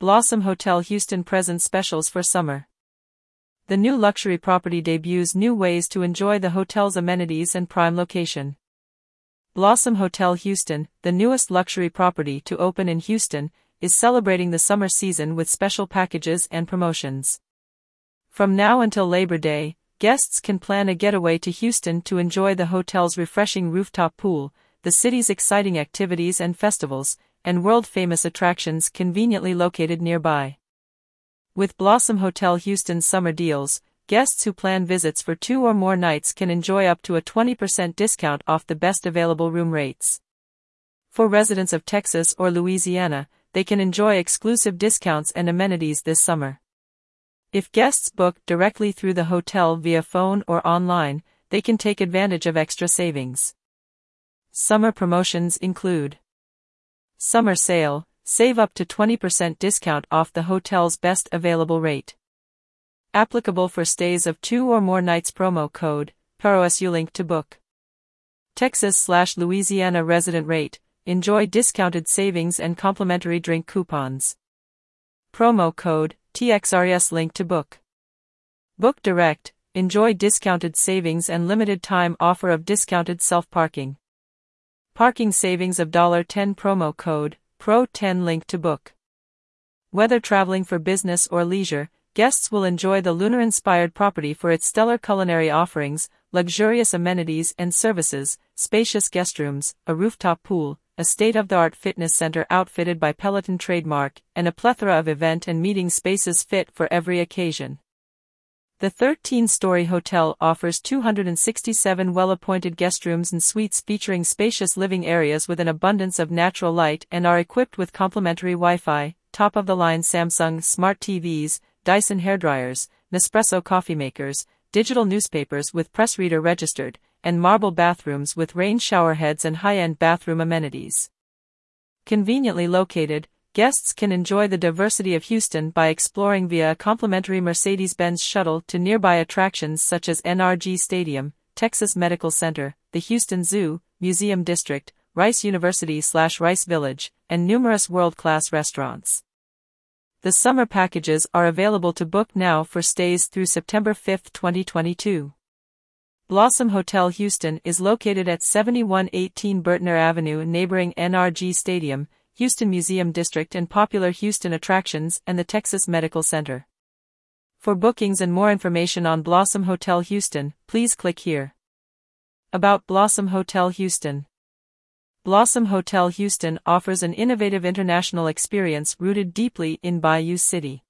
Blossom Hotel Houston presents specials for summer. The new luxury property debuts new ways to enjoy the hotel's amenities and prime location. Blossom Hotel Houston, the newest luxury property to open in Houston, is celebrating the summer season with special packages and promotions. From now until Labor Day, guests can plan a getaway to Houston to enjoy the hotel's refreshing rooftop pool, the city's exciting activities and festivals, and world famous attractions conveniently located nearby. With Blossom Hotel Houston's summer deals, guests who plan visits for two or more nights can enjoy up to a 20% discount off the best available room rates. For residents of Texas or Louisiana, they can enjoy exclusive discounts and amenities this summer. If guests book directly through the hotel via phone or online, they can take advantage of extra savings. Summer promotions include Summer Sale, save up to 20% discount off the hotel's best available rate. Applicable for stays of two or more nights promo code, PAROSU link to book. Texas slash Louisiana resident rate, enjoy discounted savings and complimentary drink coupons. Promo code, TXRS link to book. Book direct, enjoy discounted savings and limited time offer of discounted self parking. Savings of $10 promo code, PRO10 link to book. Whether traveling for business or leisure, guests will enjoy the lunar inspired property for its stellar culinary offerings, luxurious amenities and services, spacious guest rooms, a rooftop pool, a state of the art fitness center outfitted by Peloton trademark, and a plethora of event and meeting spaces fit for every occasion. The 13 story hotel offers 267 well appointed guest rooms and suites featuring spacious living areas with an abundance of natural light and are equipped with complimentary Wi Fi, top of the line Samsung smart TVs, Dyson hairdryers, Nespresso coffee makers, digital newspapers with PressReader registered, and marble bathrooms with rain shower heads and high end bathroom amenities. Conveniently located, guests can enjoy the diversity of Houston by exploring via a complimentary Mercedes Benz shuttle to nearby attractions such as NRG Stadium, Texas Medical Center, the Houston Zoo, Museum District, Rice University slash Rice Village, and numerous world class restaurants. The summer packages are available to book now for stays through September 5, 2022. Blossom Hotel Houston is located at 7118 Bertner Avenue neighboring NRG Stadium, Houston Museum District and popular Houston attractions and the Texas Medical Center. For bookings and more information on Blossom Hotel Houston, please click here. About Blossom Hotel Houston. Blossom Hotel Houston offers an innovative international experience rooted deeply in Bayou City.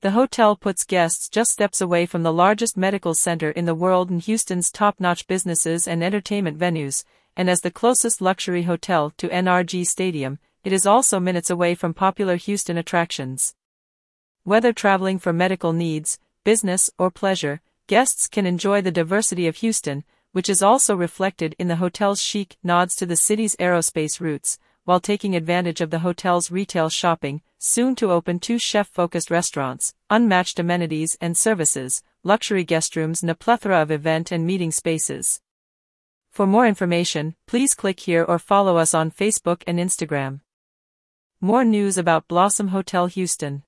The hotel puts guests just steps away from the largest medical center in the world and Houston's top notch businesses and entertainment venues, and as the closest luxury hotel to NRG Stadium, it is also minutes away from popular Houston attractions. Whether traveling for medical needs, business, or pleasure, guests can enjoy the diversity of Houston, which is also reflected in the hotel's chic nods to the city's aerospace roots, while taking advantage of the hotel's retail shopping, soon to open two chef focused restaurants, unmatched amenities and services, luxury guest rooms, and a plethora of event and meeting spaces. For more information, please click here or follow us on Facebook and Instagram. More news about Blossom Hotel Houston.